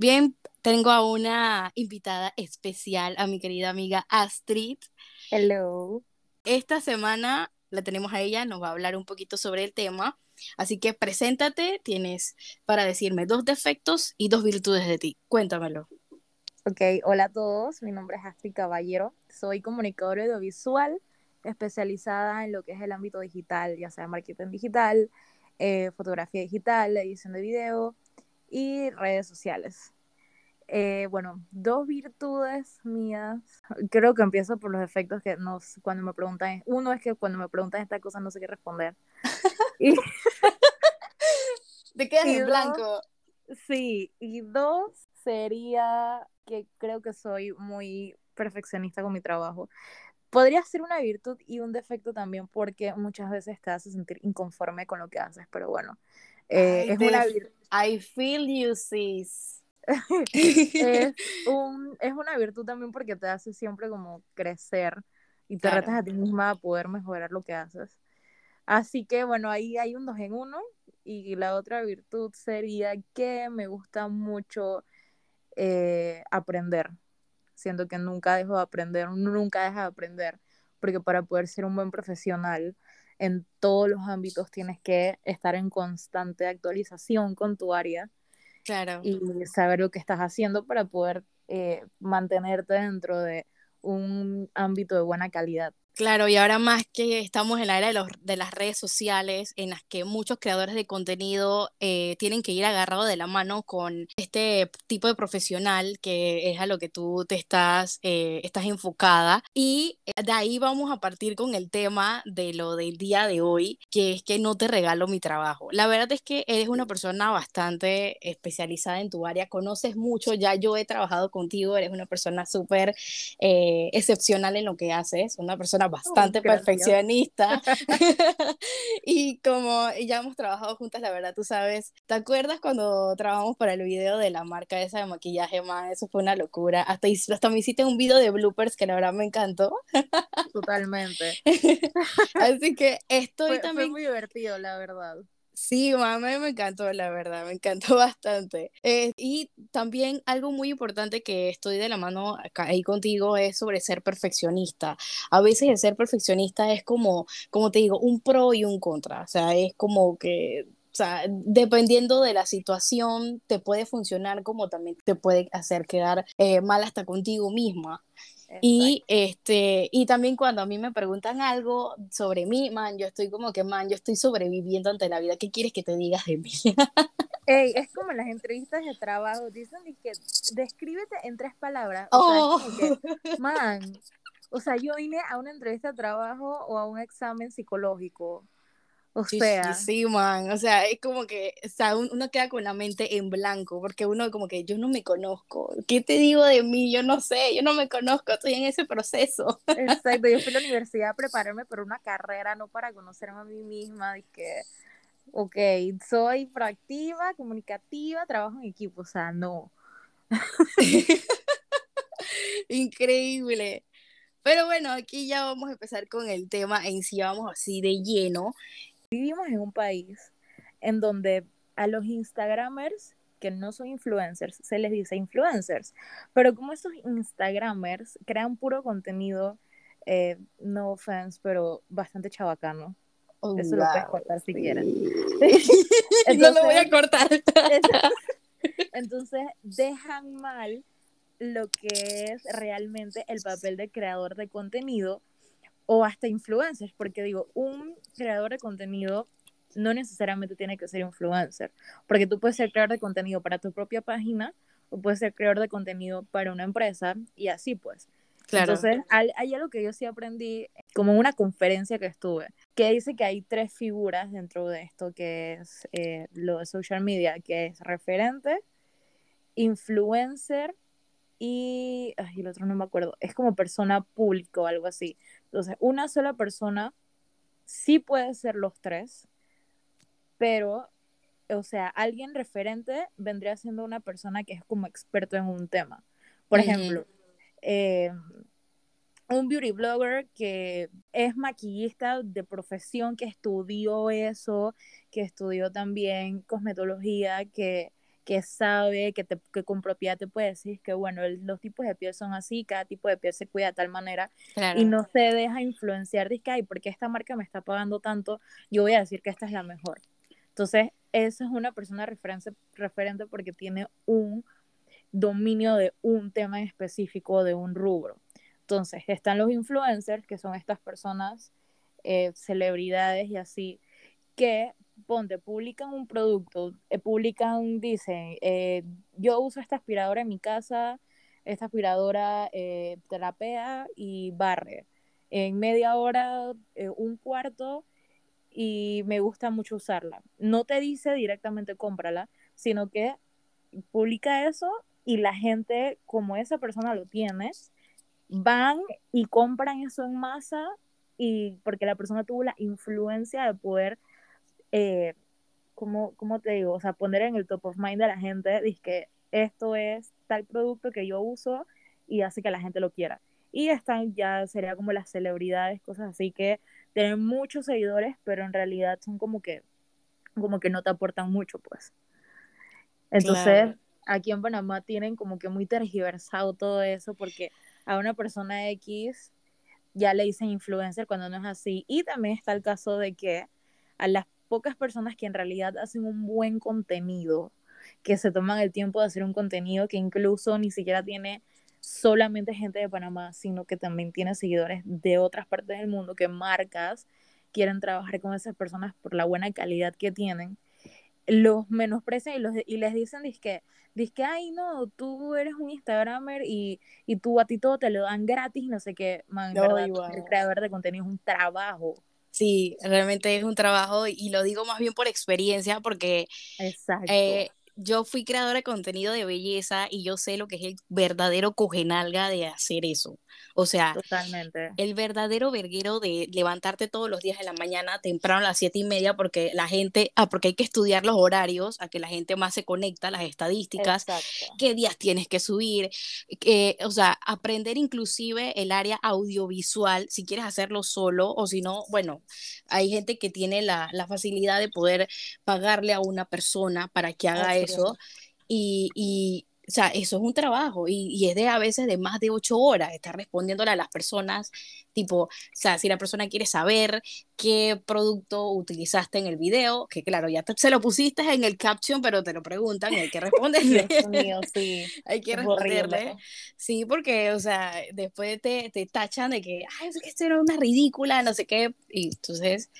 Bien, tengo a una invitada especial, a mi querida amiga Astrid. Hello. Esta semana la tenemos a ella, nos va a hablar un poquito sobre el tema. Así que preséntate, tienes para decirme dos defectos y dos virtudes de ti. Cuéntamelo. Ok, hola a todos, mi nombre es Astrid Caballero, soy comunicadora audiovisual especializada en lo que es el ámbito digital, ya sea marketing digital, eh, fotografía digital, edición de video y redes sociales. Eh, bueno, dos virtudes mías. Creo que empiezo por los efectos que nos, cuando me preguntan, uno es que cuando me preguntan esta cosa no sé qué responder. y, Te quedas en blanco. Sí, y dos sería que creo que soy muy perfeccionista con mi trabajo. Podría ser una virtud y un defecto también porque muchas veces te hace sentir inconforme con lo que haces, pero bueno, eh, es una virtud. I feel you, sis. Es, un, es una virtud también porque te hace siempre como crecer y te retas a ti misma a poder mejorar lo que haces. Así que bueno, ahí hay un dos en uno y la otra virtud sería que me gusta mucho eh, aprender. Siento que nunca dejo de aprender, nunca deja de aprender, porque para poder ser un buen profesional en todos los ámbitos tienes que estar en constante actualización con tu área Claro. Y saber lo que estás haciendo para poder eh, mantenerte dentro de un ámbito de buena calidad. Claro, y ahora más que estamos en la era de, las redes sociales, en las que muchos creadores de contenido eh, tienen que ir agarrados de la mano con este tipo de profesional que es a lo que tú te estás, eh, estás enfocada. Y de ahí vamos a partir con el tema de lo del día de hoy, que es que no te regalo mi trabajo. La verdad es que eres una persona bastante especializada en tu área, conoces mucho, ya yo he trabajado contigo, eres una persona súper eh, excepcional en lo que haces, una persona bastante perfeccionista. y como ya hemos trabajado juntas, la verdad, tú sabes, ¿te acuerdas cuando trabajamos para el video de la marca esa de maquillaje, más Eso fue una locura. Hasta, hasta me hiciste un video de bloopers que la verdad me encantó. Totalmente. Así que estoy también... Fue muy divertido, la verdad. Sí, mami, me encantó, la verdad, me encantó bastante. Eh, y también algo muy importante que estoy de la mano acá, ahí contigo es sobre ser perfeccionista. A veces el ser perfeccionista es como, como te digo, un pro y un contra. O sea, es como que o sea, dependiendo de la situación, te puede funcionar como también te puede hacer quedar eh, mal hasta contigo misma. Y, este, y también cuando a mí me preguntan algo sobre mí, man, yo estoy como que, man, yo estoy sobreviviendo ante la vida. ¿Qué quieres que te digas de mí? Ey, es como las entrevistas de trabajo, dicen que descríbete en tres palabras. O sea, que, oh. man, o sea, yo vine a una entrevista de trabajo o a un examen psicológico. O sea. Sí, man. O sea, es como que, o sea, uno queda con la mente en blanco, porque uno como que yo no me conozco. ¿Qué te digo de mí? Yo no sé, yo no me conozco, estoy en ese proceso. Exacto, yo fui a la universidad a prepararme para una carrera, no para conocerme a mí misma. Y que, ok, soy proactiva, comunicativa, trabajo en equipo, o sea, no. Increíble. Pero bueno, aquí ya vamos a empezar con el tema en sí, vamos así de lleno. Vivimos en un país en donde a los Instagramers que no son influencers, se les dice influencers, pero como estos Instagramers crean puro contenido, eh, no offense, pero bastante chabacano. Oh, Eso lo puedes cortar si quieres. no lo voy a cortar. entonces dejan mal lo que es realmente el papel de creador de contenido o hasta influencers, porque digo, un creador de contenido no necesariamente tiene que ser influencer, porque tú puedes ser creador de contenido para tu propia página o puedes ser creador de contenido para una empresa y así pues. Claro. Entonces, hay, algo que yo sí aprendí como en una conferencia que estuve, que dice que hay tres figuras dentro de esto, que es eh, lo de social media, que es referente, influencer y, ay, el otro no me acuerdo, es como persona pública o algo así. Entonces, una sola persona sí puede ser los tres, pero, o sea, alguien referente vendría siendo una persona que es como experto en un tema. Por ejemplo, eh, un beauty blogger que es maquillista de profesión, que estudió eso, que estudió también cosmetología, que, que sabe, que, te, que con propiedad te puede decir que, bueno, los tipos de piel son así, cada tipo de piel se cuida de tal manera y no se deja influenciar que, ay, porque esta marca me está pagando tanto, yo voy a decir que esta es la mejor. Entonces, esa es una persona referente, referente porque tiene un dominio de un tema en específico, de un rubro. Entonces, están los influencers, que son estas personas, eh, celebridades y así, que ponte, publican un producto, eh, publican, dicen, eh, yo uso esta aspiradora en mi casa, esta aspiradora eh, terapea y barre. En media hora, un cuarto, y me gusta mucho usarla. No te dice directamente cómprala, sino que publica eso y la gente, como esa persona lo tiene, van y compran eso en masa y porque la persona tuvo la influencia de poder eh, ¿cómo, te digo? O sea, poner en el top of mind de la gente, dice que esto es tal producto que yo uso y hace que la gente lo quiera. Y están ya, sería como las celebridades, cosas así que tienen muchos seguidores, pero en realidad son como que, como que no te aportan mucho, pues. Entonces, aquí en Panamá tienen como que muy tergiversado todo eso porque a una persona X ya le dicen influencer cuando no es así. Y también está el caso de que a las pocas personas que en realidad hacen un buen contenido, que se toman el tiempo de hacer un contenido que incluso ni siquiera tiene solamente gente de Panamá, sino que también tiene seguidores de otras partes del mundo, que marcas quieren trabajar con esas personas por la buena calidad que tienen, los menosprecian y, los, y les dicen, que que ay, no, tú eres un Instagramer y, y tú a ti todo te lo dan gratis, no sé qué, man, verdad, el creador de contenido es un trabajo. Sí, realmente es un trabajo y lo digo más bien por experiencia porque eh, yo fui creadora de contenido de belleza y yo sé lo que es el verdadero cogenalga de hacer eso. O sea, Totalmente. el verdadero verguero de levantarte todos los días de la mañana temprano a las siete y media porque la gente, ah, porque hay que estudiar los horarios, a que la gente más se conecta, las estadísticas, qué días tienes que subir, que, o sea, aprender inclusive el área audiovisual, si quieres hacerlo solo o si no, bueno, hay gente que tiene la, la facilidad de poder pagarle a una persona para que haga eso. Y, y, o sea, eso es un trabajo y, es de a veces de más de ocho horas, estar respondiéndole a las personas, tipo, o sea, si la persona quiere saber qué producto utilizaste en el video, que claro, ya se lo pusiste en el caption, pero te lo preguntan y hay que responderle. sí. hay que responderle. Sí, porque, o sea, después te, te tachan de que, ay, es que esto era una ridícula, no sé qué, y entonces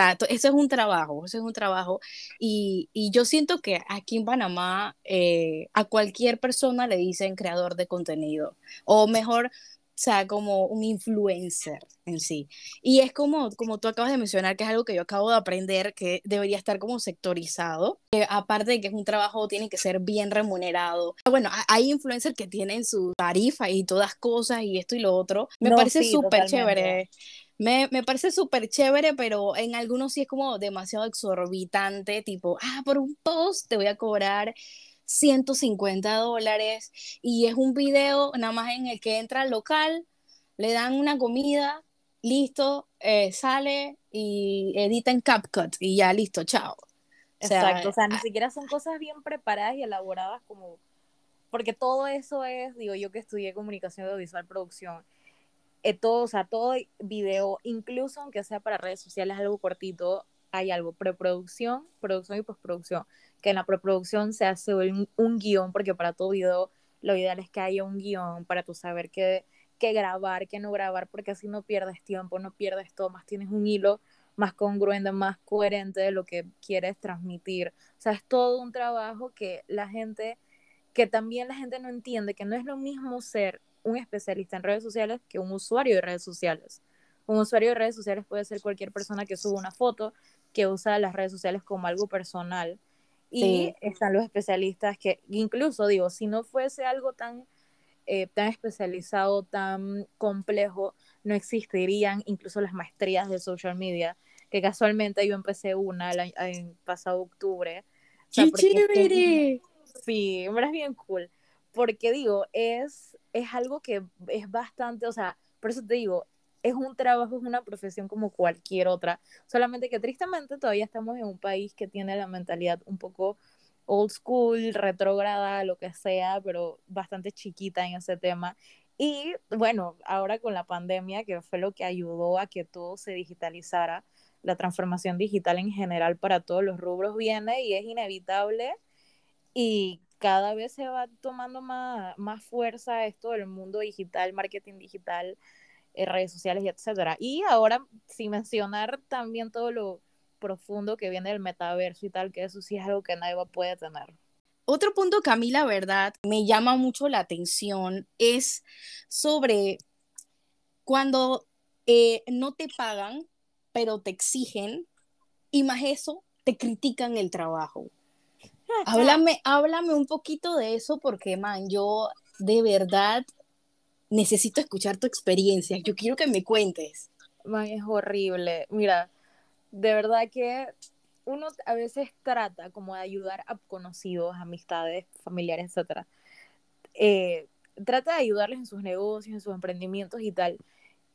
sea, eso es un trabajo, eso es un trabajo. Y, y yo siento que aquí en Panamá eh, a cualquier persona le dicen creador de contenido, o mejor, o sea, como un influencer en sí. Y es como, como tú acabas de mencionar, que es algo que yo acabo de aprender, que debería estar como sectorizado. aparte de que es un trabajo, tiene que ser bien remunerado. Bueno, hay influencers que tienen su tarifa y todas cosas y esto y lo otro. Me parece súper chévere. Me, me parece súper chévere, pero en algunos sí es como demasiado exorbitante, tipo, ah, por un post te voy a cobrar 150 dólares y es un video nada más en el que entra al local, le dan una comida, listo, eh, sale y edita en CapCut y ya listo, chao. Exacto, o sea, ni siquiera son cosas bien preparadas y elaboradas como, porque todo eso es, digo yo que estudié comunicación audiovisual, producción, eh, todo, o sea, todo video, incluso aunque sea para redes sociales, algo cortito, hay algo, preproducción, producción y postproducción, que en la preproducción se hace un, guion, porque para todo video lo ideal es que haya un guion para tú saber qué, qué grabar, qué no grabar, porque así no pierdes tiempo, no pierdes todo, más tienes un hilo más congruente, más coherente de lo que quieres transmitir. O sea, es todo un trabajo que la gente, que también la gente no entiende, que no es lo mismo ser un especialista en redes sociales que un usuario de redes sociales. Un usuario de redes sociales puede ser cualquier persona que suba una foto, que usa las redes sociales como algo personal. Y están los especialistas que, incluso digo, si no fuese algo tan, eh, tan especializado, tan complejo, no existirían incluso las maestrías de social media, que casualmente yo empecé una en pasado octubre. ¡Qué chévere! Sí, es bien cool. Porque digo, es es algo que es bastante, o sea, por eso te digo, es un trabajo, es una profesión como cualquier otra, solamente que tristemente todavía estamos en un país que tiene la mentalidad un poco old school, retrógrada, lo que sea, pero bastante chiquita en ese tema. Y bueno, ahora con la pandemia, que fue lo que ayudó a que todo se digitalizara, la transformación digital en general para todos los rubros viene y es inevitable y cada vez se va tomando más, más fuerza esto del mundo digital, marketing digital, eh, redes sociales y etcétera. Y ahora, sin mencionar también todo lo profundo que viene del metaverso y tal, que eso sí es algo que nadie puede tener. Otro punto que a mí la verdad me llama mucho la atención es sobre cuando eh, no te pagan, pero te exigen, y más eso, te critican el trabajo. háblame, háblame un poquito de eso porque, man, yo de verdad necesito escuchar tu experiencia. Yo quiero que me cuentes. Man, es horrible. Mira, de verdad que uno a veces trata como de ayudar a conocidos, amistades, familiares, etc. Eh, trata de ayudarles en sus negocios, en sus emprendimientos y tal.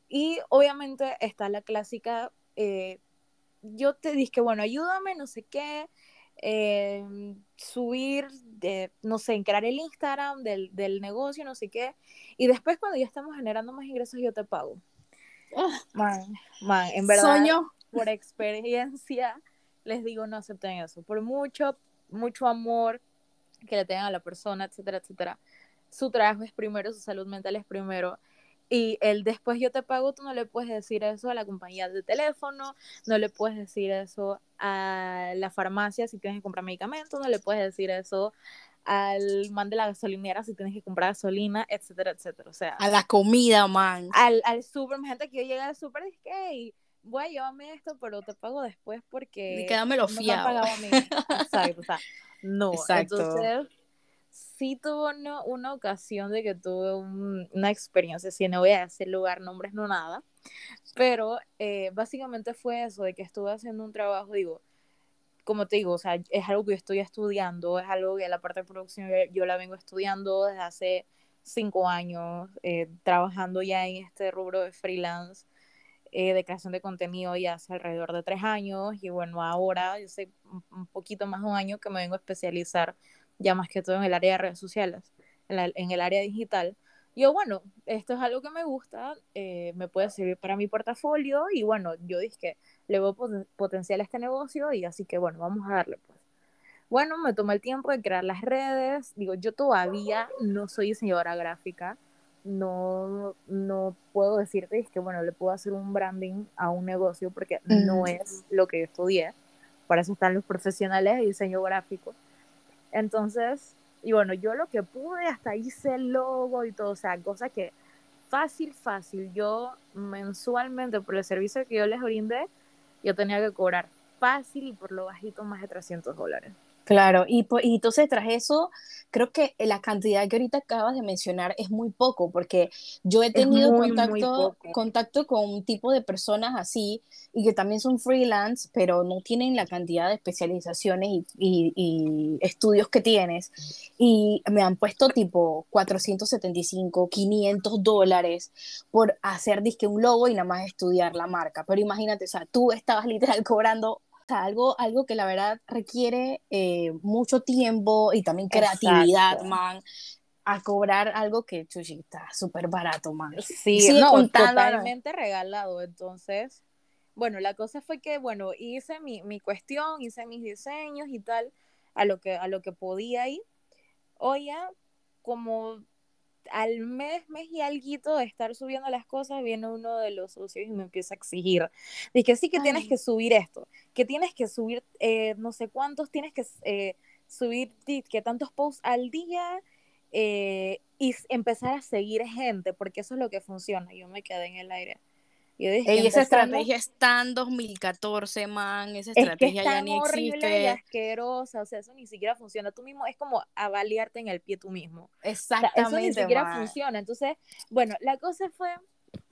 Y obviamente está la clásica, eh, yo te dije, bueno, ayúdame, no sé qué, eh, subir, de, no sé, crear el Instagram del, del, negocio, no sé qué. Y después cuando ya estamos generando más ingresos, yo te pago. Ah. man, man, en verdad, Sueño. por experiencia, les digo, no acepten eso. Por mucho, mucho amor que le tengan a la persona, etcétera, etcétera. Su trabajo es primero, su salud mental es primero. Y el después yo te pago, tú no le puedes decir eso a la compañía de teléfono, no le puedes decir eso a la farmacia si tienes que comprar medicamentos, no le puedes decir eso al man de la gasolinera si tienes que comprar gasolina, etcétera, etcétera. O sea, a la comida, man. Al, al súper, gente que yo llegué al súper y que, voy a llevarme esto, pero te pago después porque... quédame lo fiado. No a mí. Exacto, o sea, no. Exacto. Entonces, sí tuve una, una ocasión de que tuve una experiencia, si no voy a decir lugar, nombres, no nada, pero eh, básicamente fue eso, de que estuve haciendo un trabajo, digo, como te digo, o sea, es algo que yo estoy estudiando, es algo que la parte de producción yo la vengo estudiando desde hace cinco años, eh, trabajando ya en este rubro de freelance. Eh, de creación de contenido ya hace alrededor de tres años y bueno, ahora yo sé un poquito más de un año que me vengo a especializar ya más que todo en el área de redes sociales, en, el área digital. Yo, bueno, esto es algo que me gusta, eh, me puede servir para mi portafolio y bueno, yo dije que le veo potencial a este negocio y así que bueno, vamos a darle pues. Bueno, me tomé el tiempo de crear las redes, digo, yo todavía no soy diseñadora gráfica, no, no puedo decirte que, bueno, le puedo hacer un branding a un negocio porque no es lo que yo estudié. Para eso están los profesionales de diseño gráfico. Entonces, y bueno, yo lo que pude, hasta hice el logo y todo, o sea, cosa que fácil, fácil. Yo mensualmente por el servicio que yo les brindé, yo tenía que cobrar fácil y por lo bajito más de 300 dólares. Claro, y, y entonces tras eso, creo que la cantidad que ahorita acabas de mencionar es muy poco, porque yo he tenido contacto, contacto con un tipo de personas así y que también son freelance, pero no tienen la cantidad de especializaciones y, y, estudios que tienes. Y me han puesto tipo 475, 500 dólares por hacer disque un logo y nada más estudiar la marca. Pero imagínate, o sea, tú estabas literal cobrando algo, algo que la verdad requiere eh, mucho tiempo y también creatividad, man, a cobrar algo que chuchi, está súper barato, man. Sí, no, totalmente regalado. Entonces, bueno, la cosa fue que, bueno, hice mi, mi cuestión, hice mis diseños y tal, a lo que, a lo que podía ir. Oye, como al mes, mes y algo de estar subiendo las cosas, viene uno de los socios y me empieza a exigir. Dije, sí que tienes que subir esto, que tienes que subir eh, no sé cuántos, tienes que eh, subir que tantos posts al día eh, y empezar a seguir gente, porque eso es lo que funciona. Yo me quedé en el aire. Y esa estrategia está en 2014, man, esa estrategia ya ni existe. Y asquerosa, o sea, eso ni siquiera funciona. Tú mismo es como avaliarte en el pie tú mismo. Exactamente. eso ni siquiera funciona. Entonces, bueno, la cosa fue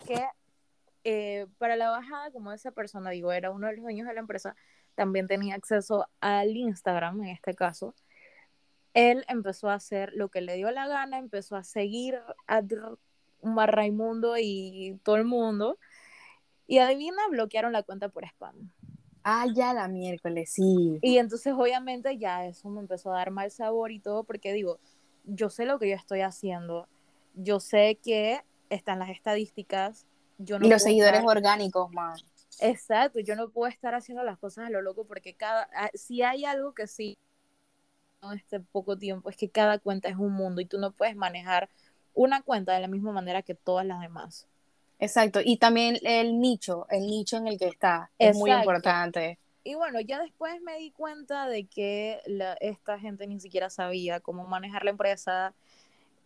que eh, para la bajada, como esa persona, digo, era uno de los dueños de la empresa, también tenía acceso al Instagram, en este caso. Él empezó a hacer lo que le dio la gana, empezó a seguir a Raimundo y todo el mundo y adivina, bloquearon la cuenta por spam. Ah, ya la miércoles, sí. Y entonces obviamente ya eso me empezó a dar mal sabor y todo porque digo, yo sé lo que yo estoy haciendo, yo sé que están las estadísticas, yo no y los seguidores orgánicos, man. Exacto, yo no puedo estar haciendo las cosas a lo loco porque cada, ah, si hay algo que sí, en este poco tiempo, es que cada cuenta es un mundo y tú no puedes manejar una cuenta de la misma manera que todas las demás. Exacto, y también el nicho, el nicho en el que está, es muy importante. Y bueno, ya después me di cuenta de que esta gente ni siquiera sabía cómo manejar la empresa,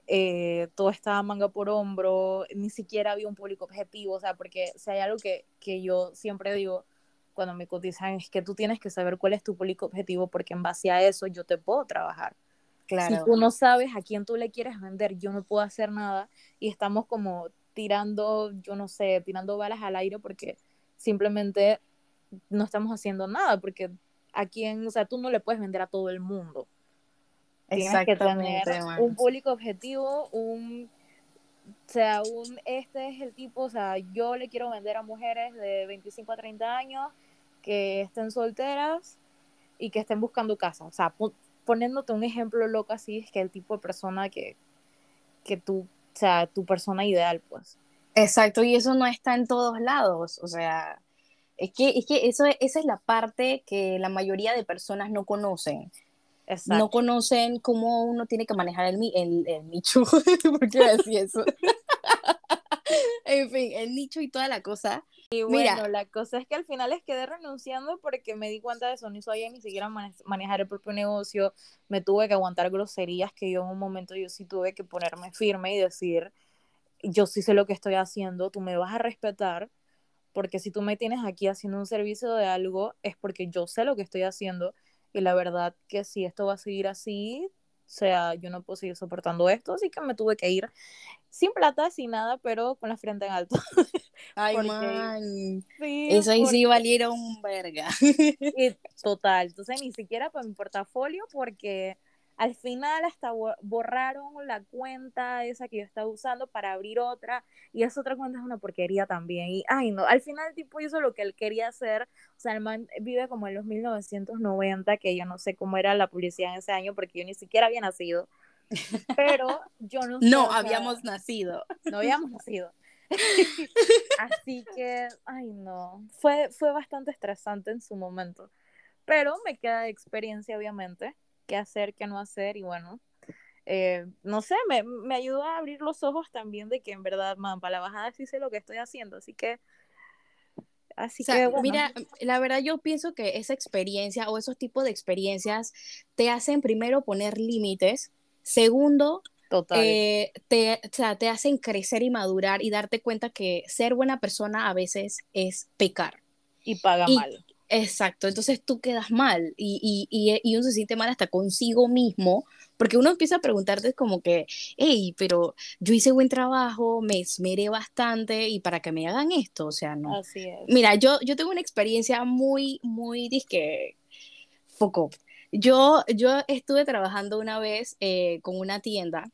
eh, todo estaba manga por hombro, ni siquiera había un público objetivo, o sea, porque si hay algo que, que yo siempre digo cuando me cotizan es que tú tienes que saber cuál es tu público objetivo porque en base a eso yo te puedo trabajar. Claro. Si tú no sabes a quién tú le quieres vender, yo no puedo hacer nada y estamos como tirando, yo no sé, tirando balas al aire porque simplemente no estamos haciendo nada, porque a quién, o sea, tú no le puedes vender a todo el mundo. Tienes que tener un público objetivo, un, o sea, un, este es el tipo, o sea, yo le quiero vender a mujeres de 25 a 30 años que estén solteras y que estén buscando casa, o sea, poniéndote un ejemplo loco así, es que el tipo de persona que, que tú o sea, tu persona ideal, pues. Exacto, y eso no está en todos lados, o sea, es que, es que eso, esa es la parte que la mayoría de personas no conocen. Exacto. No conocen cómo uno tiene que manejar el, el, el nicho, ¿por qué decir eso? en fin, el nicho y toda la cosa. Y bueno, la cosa es que al final les quedé renunciando porque me di cuenta de eso, no sabía ni siquiera manejar el propio negocio, me tuve que aguantar groserías que yo en un momento yo sí tuve que ponerme firme y decir, yo sí sé lo que estoy haciendo, tú me vas a respetar, porque si tú me tienes aquí haciendo un servicio de algo, es porque yo sé lo que estoy haciendo y la verdad que si esto va a seguir así, o sea, yo no puedo seguir soportando esto, así que me tuve que ir sin plata, sin nada, pero con la frente en alto. Ay, man. Eso ahí sí valieron verga. y, total, entonces ni siquiera para mi portafolio porque al final hasta borraron la cuenta esa que yo estaba usando para abrir otra y esa otra cuenta es una porquería también y ay no, al final el tipo hizo lo que él quería hacer, o sea, el man vive como en los 1990 que yo no sé cómo era la publicidad en ese año porque yo ni siquiera había nacido, pero yo no sé, No habíamos nacido. No habíamos nacido. Así que, ay no, fue, fue bastante estresante en su momento, pero me queda experiencia obviamente, qué hacer, qué no hacer y bueno, eh, no sé, me, me, ayudó a abrir los ojos también de que en verdad, man, para la bajada sí sé lo que estoy haciendo, así que... Así que, mira, la verdad yo pienso que esa experiencia o esos tipos de experiencias te hacen primero poner límites, segundo, eh, te, te hacen crecer y madurar y darte cuenta que ser buena persona a veces es pecar. Y paga mal. Exacto, entonces tú quedas mal y, y, y, uno se siente mal hasta consigo mismo, porque uno empieza a preguntarte como que, hey, pero yo hice buen trabajo, me esmeré bastante y para que me hagan esto, o sea, no. Así es. Mira, yo, yo tengo una experiencia muy, muy, disque, foco. Yo, yo estuve trabajando una vez eh, con una tienda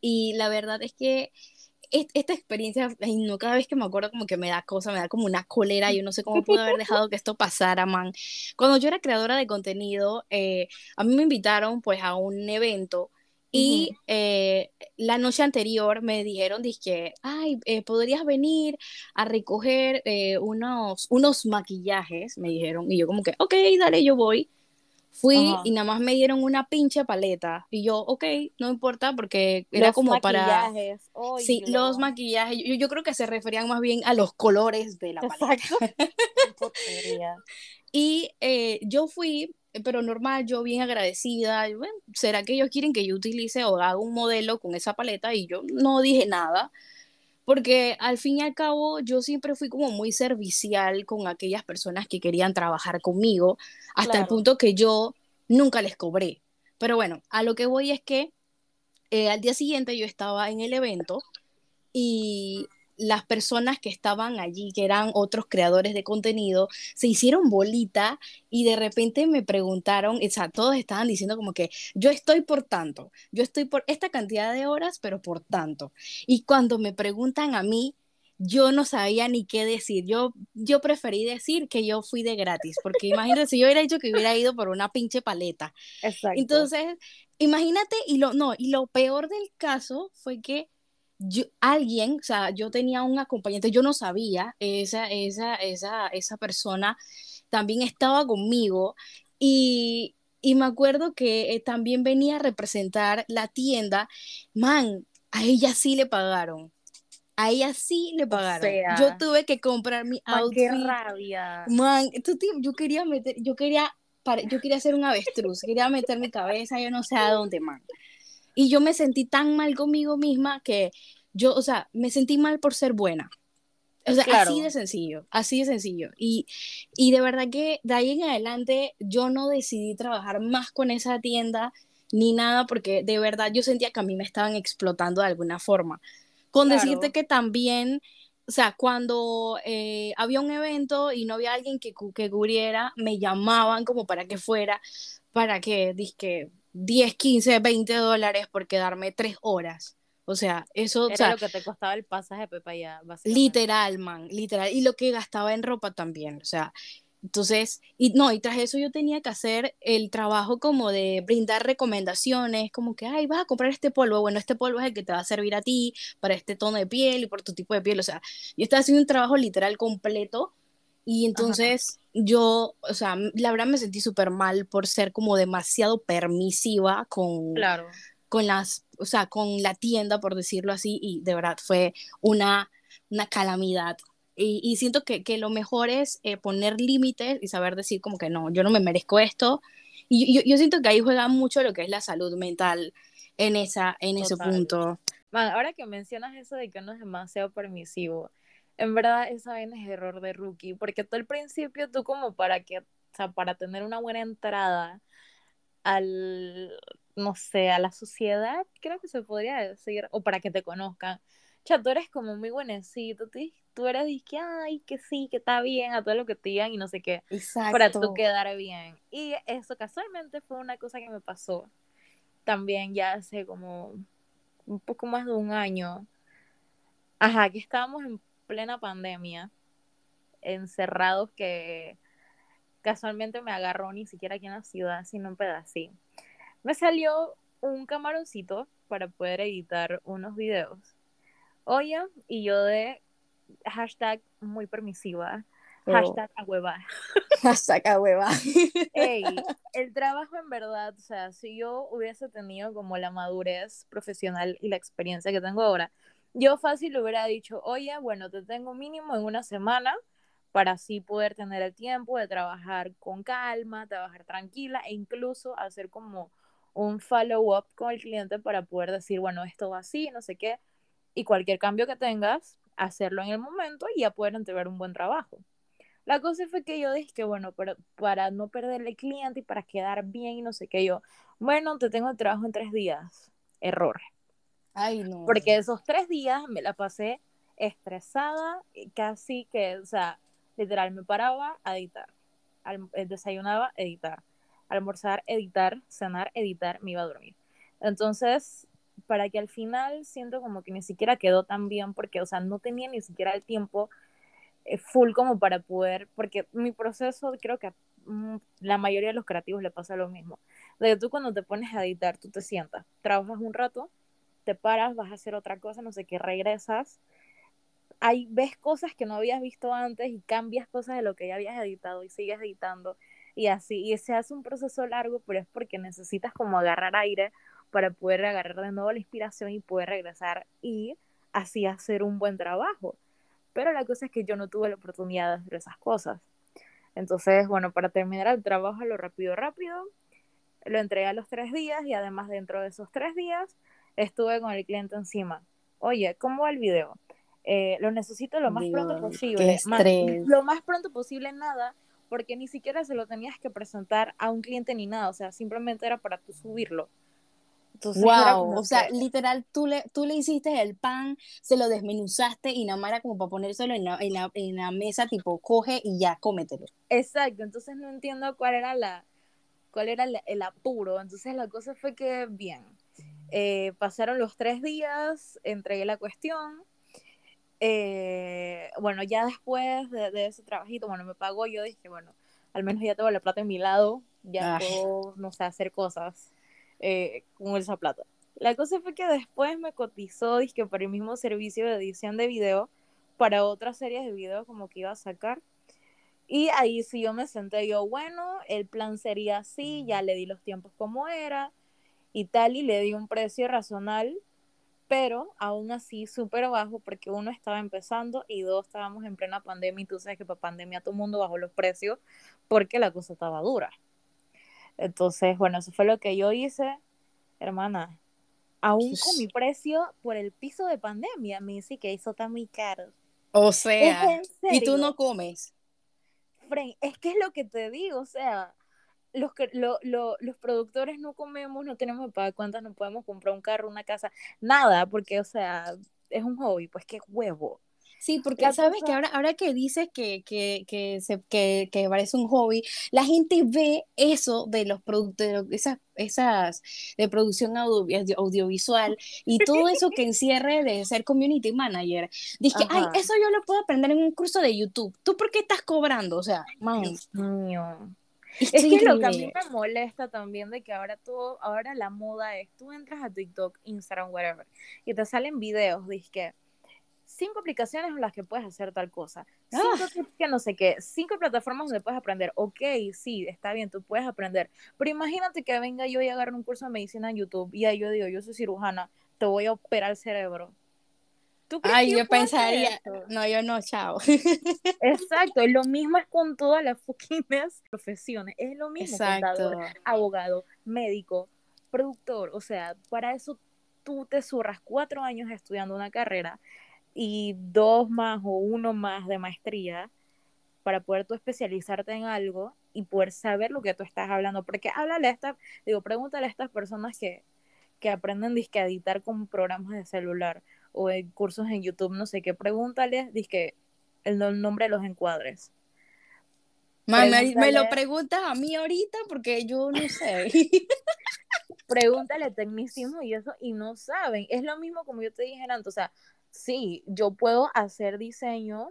y la verdad es que esta experiencia, no, cada vez que me acuerdo como que me da cosa, me da como una cólera, yo no sé cómo pude haber dejado que esto pasara, man. Cuando yo era creadora de contenido, eh, a mí me invitaron pues a un evento y eh, la noche anterior me dijeron, dije, ay, eh, podrías venir a recoger unos, unos maquillajes, me dijeron, y yo como que, ok, dale, yo voy. Fui y nada más me dieron una pinche paleta. Y yo, ok, no importa, porque era como para. sí, los maquillajes. Yo, yo, creo que se referían más bien a los colores de la paleta. y eh, yo fui, pero normal, yo bien agradecida. Bueno, ¿será que ellos quieren que yo utilice o haga un modelo con esa paleta? Y yo no dije nada porque al fin y al cabo yo siempre fui como muy servicial con aquellas personas que querían trabajar conmigo, hasta el punto que yo nunca les cobré. Pero bueno, a lo que voy es que eh, al día siguiente yo estaba en el evento y las personas que estaban allí, que eran otros creadores de contenido, se hicieron bolita y de repente me preguntaron, o sea, todos estaban diciendo como que yo estoy por tanto, yo estoy por esta cantidad de horas, pero por tanto. Y cuando me preguntan a mí, yo no sabía ni qué decir. Yo, yo preferí decir que yo fui de gratis, porque imagínate si yo hubiera dicho que hubiera ido por una pinche paleta. Exacto. Entonces, imagínate, y lo, no, y lo peor del caso fue que yo, alguien, o sea, yo tenía un acompañante, yo no sabía, esa, esa, esa, esa persona también estaba conmigo y, y me acuerdo que eh, también venía a representar la tienda, man, a ella sí le pagaron a ella sí le pagaron. yo tuve que comprar mi outfit. ¡Qué rabia! Man, yo quería meter, yo quería, yo quería hacer un avestruz, quería meter mi cabeza, yo no sé a dónde, man. Y yo me sentí tan mal conmigo misma que yo, o sea, me sentí mal por ser buena. O sea, así de sencillo, así de sencillo. Y, y de verdad que de ahí en adelante yo no decidí trabajar más con esa tienda ni nada porque de verdad yo sentía que a mí me estaban explotando de alguna forma. Con decirte que también, o sea, cuando eh, había un evento y no había alguien que, que cubriera, me llamaban como para que fuera, para que, disque, 10, 15, 20 dólares por quedarme tres horas. O sea, eso. Era lo que te costaba el pasaje, Pepa, ya. Literal, man, literal. Y lo que gastaba en ropa también. O sea, entonces, y no, y tras eso yo tenía que hacer el trabajo como de brindar recomendaciones, como que, ay, vas a comprar este polvo, bueno, este polvo es el que te va a servir a ti para este tono de piel y por tu tipo de piel, o sea, yo estaba haciendo un trabajo literal completo y entonces yo, o sea, la verdad me sentí súper mal por ser como demasiado permisiva con, claro. con las, o sea, con la tienda, por decirlo así, y de verdad fue una, una calamidad y, siento que, que, lo mejor es eh, poner límites y saber decir como que no, yo no me merezco esto. Y yo, yo, siento que ahí juega mucho lo que es la salud mental en, esa, en ese punto. ahora que mencionas eso de que no es demasiado permisivo, en verdad esa es error de rookie, porque todo el principio tú como para que, o sea, para tener una buena entrada al, no sé, a la sociedad, creo que se podría decir, o para que te conozcan, sea, tú eres como muy buenecito, tú, tú eres de que, ay, que sí, que está bien, a todo lo que te digan y no sé qué, Exacto. para tú quedar bien. Y eso casualmente fue una cosa que me pasó también ya hace como un poco más de un año. Ajá, que estábamos en plena pandemia, encerrados que casualmente me agarró ni siquiera aquí en la ciudad, sino en pedacito. Me salió un camaroncito para poder editar unos videos Oye, y yo de hashtag muy permisiva, oh. hashtag a hueva. Hashtag a hueva. Ey, el trabajo en verdad, o sea, si yo hubiese tenido como la madurez profesional y la experiencia que tengo ahora, yo fácil le hubiera dicho, oye, bueno, te tengo mínimo en una semana para así poder tener el tiempo de trabajar con calma, trabajar tranquila e incluso hacer como un follow-up con el cliente para poder decir, bueno, esto va así, no sé qué, y cualquier cambio que tengas, hacerlo en el momento y ya poder entregar un buen trabajo. La cosa fue que yo dije que, bueno, para, para no perderle cliente y para quedar bien y no sé qué, yo, bueno, te tengo el trabajo en tres días. Error. Ay, no. Porque esos tres días me la pasé estresada, casi que, o sea, literal, me paraba a editar. Eh, desayunaba, editar. Almorzar, editar. Cenar, editar, me iba a dormir. Entonces, para que al final siento como que ni siquiera quedó tan bien porque, o sea, no tenía ni siquiera el tiempo eh, full como para poder, porque mi proceso creo que mm, la mayoría de los creativos le pasa lo mismo. De que tú cuando te pones a editar, tú te sientas, trabajas un rato, te paras, vas a hacer otra cosa, no sé qué, regresas, ahí ves cosas que no habías visto antes y cambias cosas de lo que ya habías editado y sigues editando y así, y se hace un proceso largo, pero es porque necesitas como agarrar aire para poder agarrar de nuevo la inspiración y poder regresar y así hacer un buen trabajo. Pero la cosa es que yo no tuve la oportunidad de hacer esas cosas. Entonces, bueno, para terminar el trabajo lo rápido, rápido, lo entregué a los tres días y además dentro de esos tres días estuve con el cliente encima. Oye, ¿cómo va el video? Eh, lo necesito lo más pronto posible. lo más pronto posible nada, porque ni siquiera se lo tenías que presentar a un cliente ni nada, o sea, simplemente era para tú subirlo wow, o sea, literal, tú le, tú le hiciste el pan, se lo desmenuzaste y nada más era como para ponérselo en la, en la, en la mesa, tipo, coge y ya, cómetelo. Exacto, entonces no entiendo cuál era la, cuál era el, apuro. Entonces la cosa fue que, bien, eh, pasaron los tres días, entregué la cuestión eh, bueno, ya después de, ese trabajito, bueno, me pagó, yo dije, bueno, al menos ya tengo la plata en mi lado, ya puedo, no sé, hacer cosas eh, con esa plata. La cosa fue que después me cotizó, dije, para el mismo servicio de edición de video, para otras series de video como que iba a sacar. Y ahí sí yo me senté, yo, bueno, el plan sería así, ya le di los tiempos como era y tal, y le di un precio razonable pero aún así súper bajo porque uno estaba empezando y dos estábamos en plena pandemia y tú sabes que para pandemia todo el mundo bajó los precios porque la cosa estaba dura. Entonces, bueno, eso fue lo que yo hice, hermana. Aún con mi precio por el piso de pandemia, me dice que eso está muy caro. O sea, y tú no comes. es que es lo que te digo, o sea, los, lo, lo, los productores no comemos, no tenemos para cuántas no podemos comprar un carro, una casa, nada, porque, o sea, es un hobby, pues qué huevo. Sí, porque sabes que ahora, ahora que dices que, que, que, se, que, que, parece un hobby, la gente ve eso de los productos, esas, esas de producción audiovisual y todo eso que encierre de ser community manager. Dice, ay, eso yo lo puedo aprender en un curso de YouTube. ¿Tú por qué estás cobrando? O sea, man. mío. Es, que lo que a mí me molesta también de que ahora todo, ahora la moda es, tú entras a TikTok, Instagram, whatever, y te salen videos, que cinco aplicaciones en las que puedes hacer tal cosa, cinco ah. que no sé qué, cinco plataformas donde puedes aprender, ok, sí, está bien, tú puedes aprender, pero imagínate que venga yo y agarre un curso de medicina en YouTube y ahí yo digo, yo soy cirujana, te voy a operar el cerebro, Ay, yo, pensaría, no, yo no, chao. Exacto, lo mismo es con todas las fucking profesiones, es lo mismo, contador, abogado, médico, productor, o sea, para eso tú te zurras cuatro años estudiando una carrera y dos más o uno más de maestría para poder tú especializarte en algo y poder saber lo que tú estás hablando, porque háblale a esta, digo, pregúntale a estas personas que, que aprenden a editar con programas de celular o en cursos en YouTube, no sé qué, pregúntale, que el, nombre de los encuadres. me lo preguntas a mí ahorita porque yo no sé. pregúntale tecnicismo y eso, y no saben. Es lo mismo como yo te dije antes, o sea, sí, yo puedo hacer diseños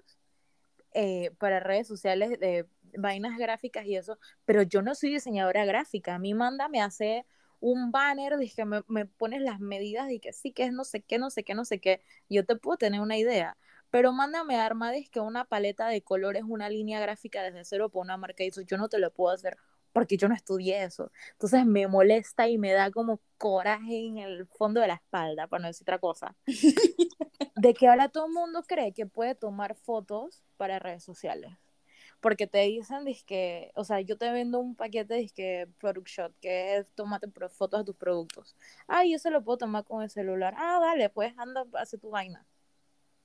eh, para redes sociales de vainas gráficas y eso, pero yo no soy diseñadora gráfica. A mí mándame a hacer un banner, dije, me, me pones las medidas y que sí, que es no sé qué, no sé qué, no sé qué, yo te puedo tener una idea. Pero mándame arma, que una paleta de colores, una línea gráfica desde cero por una marca y eso yo no te lo puedo hacer porque yo no estudié eso. Entonces me molesta y me da como coraje en el fondo de la espalda, para no decir otra cosa. de que ahora todo el mundo cree que puede tomar fotos para redes sociales porque te dicen, que, o sea, yo te vendo un paquete de que product shot, que es tomate fotos de tus productos. Ah, yo se lo puedo tomar con el celular. Ah, dale, pues anda, hace tu vaina.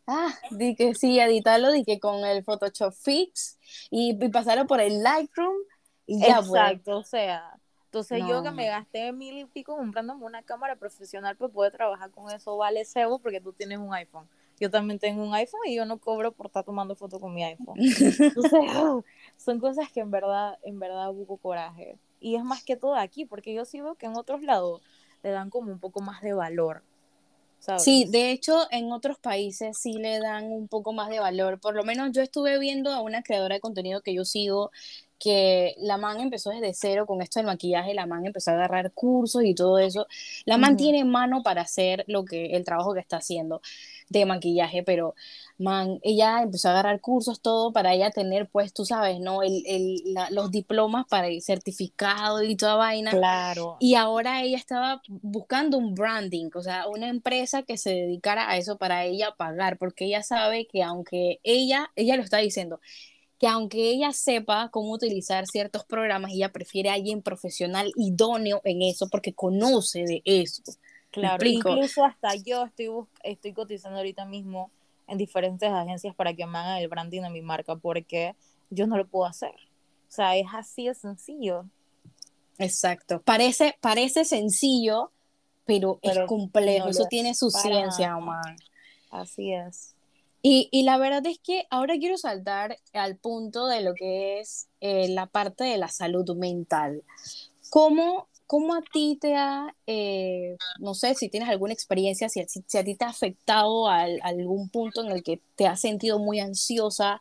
Ah, di que sí, editarlo, di que con el Photoshop Fix y, pasarlo por el Lightroom y ya pues. Exacto, o sea, entonces yo que me gasté mil y pico comprándome una cámara profesional pues poder trabajar con eso vale cebo porque tú tienes un iPhone yo también tengo un iPhone y yo no cobro por estar tomando fotos con mi iPhone. Entonces, son cosas que en verdad, en verdad busco coraje. Y es más que todo aquí, porque yo sí veo que en otros lados le dan como un poco más de valor. ¿sabes? Sí, de hecho, en otros países sí le dan un poco más de valor. Por lo menos yo estuve viendo a una creadora de contenido que yo sigo que la man empezó desde cero con esto del maquillaje, la man empezó a agarrar cursos y todo eso. La man tiene mano para hacer lo que el trabajo que está haciendo de maquillaje, pero man, ella empezó a agarrar cursos, todo para ella tener, pues, tú sabes, ¿no? El, el, los diplomas para el certificado y toda vaina. Claro. Y ahora ella estaba buscando un branding, o sea, una empresa que se dedicara a eso para ella pagar, porque ella sabe que aunque ella, ella lo está diciendo, que aunque ella sepa cómo utilizar ciertos programas, ella prefiere a alguien profesional idóneo en eso porque conoce de eso. Claro, incluso hasta yo estoy, estoy cotizando ahorita mismo en diferentes agencias para que me hagan el branding de mi marca porque yo no lo puedo hacer. O sea, es así de sencillo. Exacto. Parece, parece sencillo, pero, es complejo. Eso tiene su ciencia, Omar. Así es. Y, la verdad es que ahora quiero saltar al punto de lo que es eh, la parte de la salud mental. ¿Cómo, ¿cómo a ti te ha, eh, no sé si tienes alguna experiencia, si, si, a ti te ha afectado a, algún punto en el que te has sentido muy ansiosa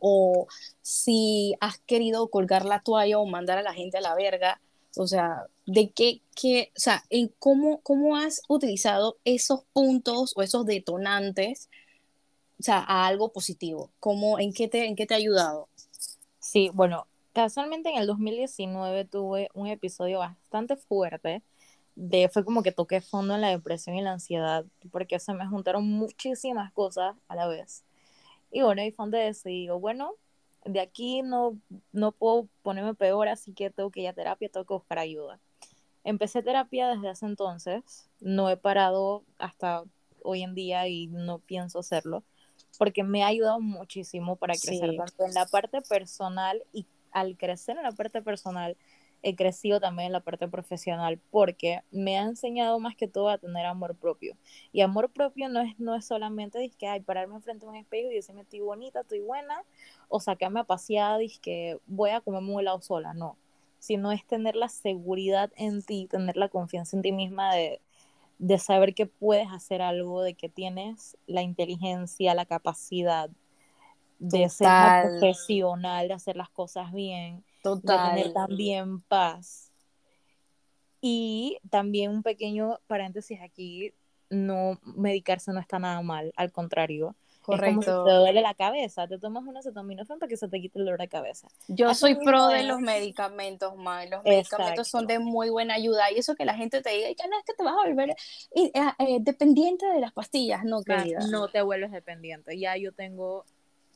o si has querido colgar la toalla o mandar a la gente a la verga? O sea, de qué, qué o sea, en cómo, cómo has utilizado esos puntos o esos detonantes, o sea, a algo positivo. ¿Cómo, en, qué te, ¿En qué te ha ayudado? Sí, bueno, casualmente en el 2019 tuve un episodio bastante fuerte. De, fue como que toqué fondo en la depresión y la ansiedad, porque se me juntaron muchísimas cosas a la vez. Y bueno, y fue donde decidí, bueno, de aquí no, no puedo ponerme peor, así que tengo que ir a terapia, tengo que buscar ayuda. Empecé terapia desde hace entonces, no he parado hasta hoy en día y no pienso hacerlo, porque me ha ayudado muchísimo para crecer tanto en la parte personal y al crecer en la parte personal he crecido también en la parte profesional porque me ha enseñado más que todo a tener amor propio. Y amor propio no es, no es solamente que ay, pararme frente a un espejo y decirme estoy bonita, estoy buena, o sacarme a pasear que voy a comerme un helado sola, no. Sino es tener la seguridad en ti, tener la confianza en ti misma de, de saber que puedes hacer algo, de que tienes la inteligencia, la capacidad de ser profesional, de hacer las cosas bien, de tener también paz. Y también un pequeño paréntesis aquí, no medicarse no está nada mal, al contrario. Correcto. Es como si te duele la cabeza, te tomas una acetaminofén para que se te quite el dolor de cabeza. Yo soy pro de los medicamentos, man. Los medicamentos son de muy buena ayuda. Y eso que la gente te diga, que no es que te vas a volver eh, eh, dependiente de las pastillas, no, querida. No te vuelves dependiente. Ya yo tengo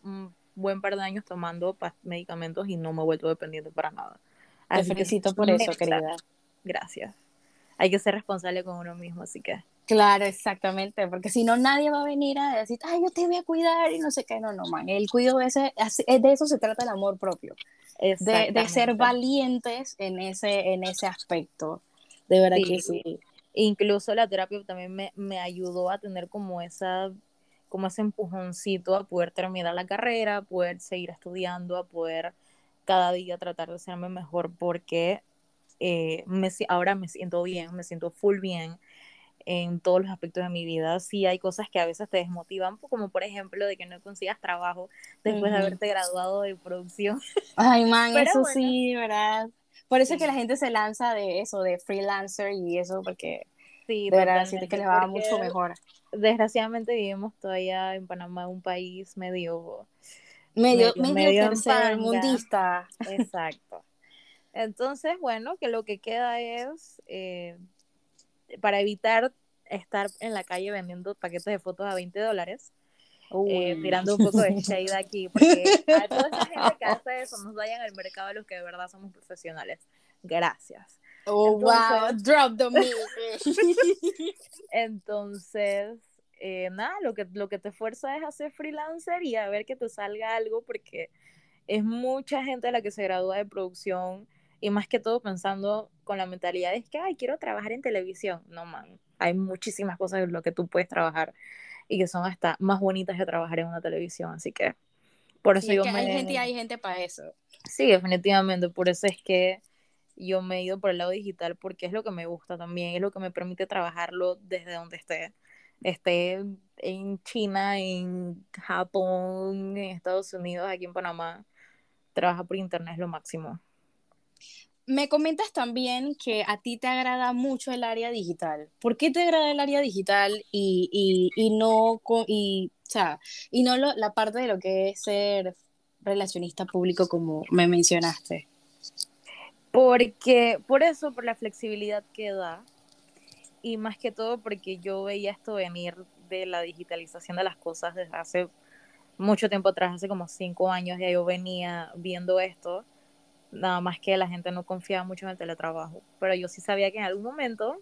un buen par de años tomando medicamentos y no me he vuelto dependiente para nada. Te felicito por eso, querida. Gracias. Hay que ser responsable con uno mismo, así que. Claro, exactamente, porque si no nadie va a venir a decir, ay, yo te voy a cuidar y no sé qué, no, no, man, el cuidado ese, de eso se trata el amor propio, de, de, ser valientes en ese, en ese aspecto, de verdad que sí. Incluso la terapia también me, me ayudó a tener como esa como ese empujoncito a poder terminar la carrera, a poder seguir estudiando, a poder cada día tratar de serme mejor porque eh, me, ahora me siento bien, me siento full bien en todos los aspectos de mi vida. Sí hay cosas que a veces te desmotivan, como por ejemplo de que no consigas trabajo después de haberte graduado de producción. Ay, man, eso sí, ¿verdad? Por eso es que la gente se lanza de eso, de freelancer y eso, porque Sí, de verdad, siento que les va mucho mejor. Desgraciadamente vivimos todavía en Panamá, un país medio... Medio, medio, mundista. Exacto. Entonces, bueno, que lo que queda es, eh, para evitar estar en la calle vendiendo paquetes de fotos a 20 dólares, eh, tirando un poco de shade aquí, porque a toda esa gente que hace eso nos vayan al mercado a los que de verdad somos profesionales. Gracias. Oh, wow, drop the mic. Entonces, eh, nada, lo que, lo que te fuerza es hacer freelancer y a ver que te salga algo, porque es mucha gente la que se gradúa de producción y más que todo pensando con la mentalidad de que, ay, quiero trabajar en televisión. No, man, hay muchísimas cosas en lo que tú puedes trabajar y que son hasta más bonitas que trabajar en una televisión, así que por eso yo me... Hay gente, hay gente para eso. Sí, definitivamente, por eso es que yo me he ido por el lado digital porque es lo que me gusta también, es lo que me permite trabajarlo desde donde esté. Esté en China, en Japón, en Estados Unidos, aquí en Panamá, trabaja por internet es lo máximo. Me comentas también que a ti te agrada mucho el área digital. ¿Por qué te agrada el área digital y, y, y no, y, o sea, y no lo, la parte de lo que es ser relacionista público como me mencionaste? Porque, por eso, por la flexibilidad que da, y más que todo porque yo veía esto venir de la digitalización de las cosas desde hace mucho tiempo atrás, hace como cinco años ya yo venía viendo esto, nada más que la gente no confiaba mucho en el teletrabajo, pero yo sí sabía que en algún momento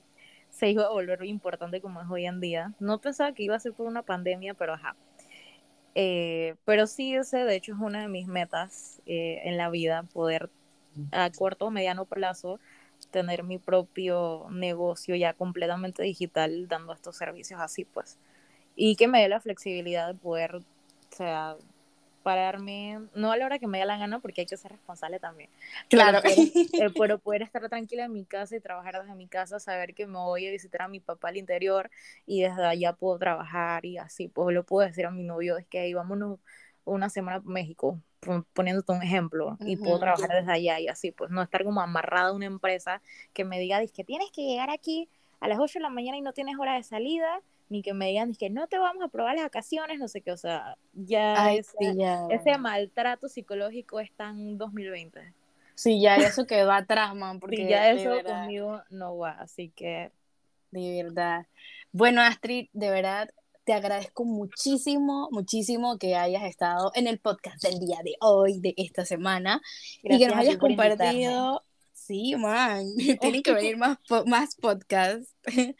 se iba a volver importante como es hoy en día. No pensaba que iba a ser por una pandemia, pero ajá. Eh, pero sí, ese de hecho es una de mis metas eh, en la vida, poder a corto o mediano plazo tener mi propio negocio ya completamente digital dando estos servicios así pues y que me dé la flexibilidad de poder o sea pararme, no a la hora que me dé la gana, porque hay que ser responsable también. Claro. Pero, pero poder estar tranquila en mi casa y trabajar desde mi casa, saber que me voy a visitar a mi papá al interior y desde allá puedo trabajar y así, pues lo puedo decir a mi novio, es que ahí vámonos una semana a México, poniéndote un ejemplo, y puedo trabajar desde allá y así, pues no estar como amarrada a una empresa que me diga, que tienes que llegar aquí a las 8 de la mañana y no tienes hora de salida, ni que me digan que no te vamos a probar las vacaciones, no sé qué, o sea, ya, ese, maltrato psicológico está en 2020. Sí, ya eso que va atrás, man, porque ya eso conmigo no va, así que... De verdad. Bueno, Astrid, de verdad, te agradezco muchísimo, muchísimo que hayas estado en el podcast del día de hoy, de esta semana, y que nos hayas compartido Sí, man, tienen que venir más, más podcasts.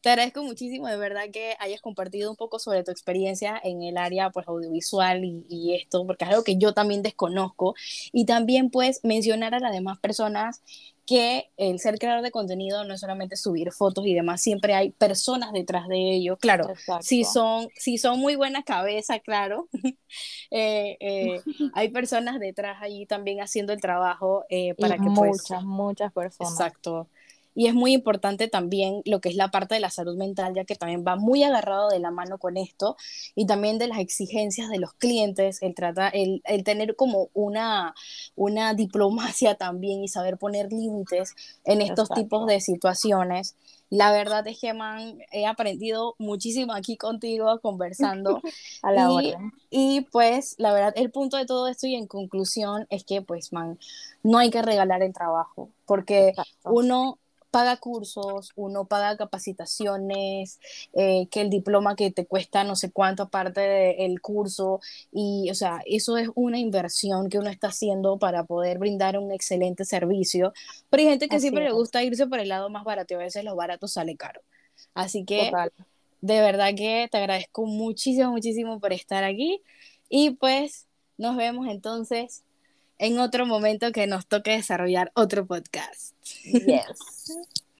Te agradezco muchísimo, de verdad, que hayas compartido un poco sobre tu experiencia en el área pues, audiovisual y, y, esto, porque es algo que yo también desconozco. Y también, pues, mencionar a las demás personas que el ser creador de contenido no es solamente subir fotos y demás, siempre hay personas detrás de ello. Claro, si son, si son muy buena cabeza, claro, eh, eh, hay personas detrás allí también haciendo el trabajo eh, para que pues muchas, muchas personas. Exacto. Y es muy importante también lo que es la parte de la salud mental, ya que también va muy agarrado de la mano con esto, y también de las exigencias de los clientes, el, trata, el, el tener como una, una diplomacia también y saber poner límites en estos tipos de situaciones. La verdad es que, man, he aprendido muchísimo aquí contigo conversando. A la y, hora. Y pues, la verdad, el punto de todo esto y en conclusión es que, pues, man, no hay que regalar el trabajo, porque uno paga cursos, uno paga capacitaciones, eh, que el diploma que te cuesta no sé cuánto aparte del curso, y o sea, eso es una inversión que uno está haciendo para poder brindar un excelente servicio, pero hay gente que siempre le gusta irse por el lado más barato y a veces lo barato sale caro. Así que de verdad que te agradezco muchísimo, muchísimo por estar aquí y pues nos vemos entonces en otro momento que nos toque desarrollar otro podcast.